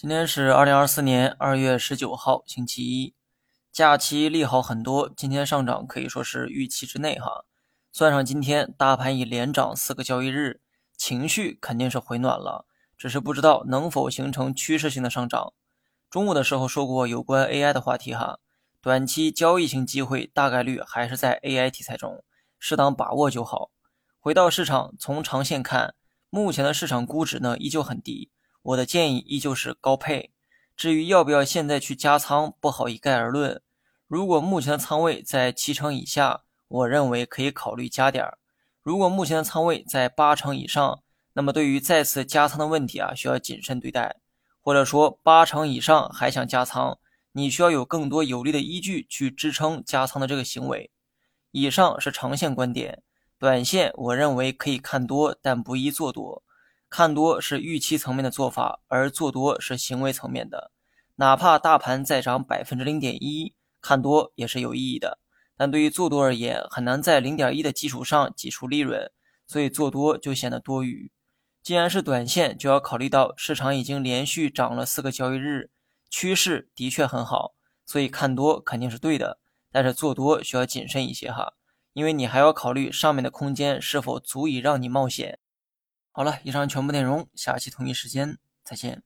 今天是二零二四年二月十九号，星期一，假期利好很多，今天上涨可以说是预期之内哈。算上今天大盘已连涨四个交易日，情绪肯定是回暖了，只是不知道能否形成趋势性的上涨。中午的时候说过有关 AI 的话题哈，短期交易性机会大概率还是在 AI 题材中，适当把握就好。回到市场，从长线看，目前的市场估值呢依旧很低。我的建议依旧是高配，至于要不要现在去加仓，不好一概而论。如果目前的仓位在七成以下，我认为可以考虑加点儿；如果目前的仓位在八成以上，那么对于再次加仓的问题啊，需要谨慎对待。或者说八成以上还想加仓，你需要有更多有力的依据去支撑加仓的这个行为。以上是长线观点，短线我认为可以看多，但不宜做多。看多是预期层面的做法，而做多是行为层面的。哪怕大盘再涨百分之零点一，看多也是有意义的。但对于做多而言，很难在零点一的基础上挤出利润，所以做多就显得多余。既然是短线，就要考虑到市场已经连续涨了四个交易日，趋势的确很好，所以看多肯定是对的。但是做多需要谨慎一些哈，因为你还要考虑上面的空间是否足以让你冒险。好了，以上全部内容，下期同一时间再见。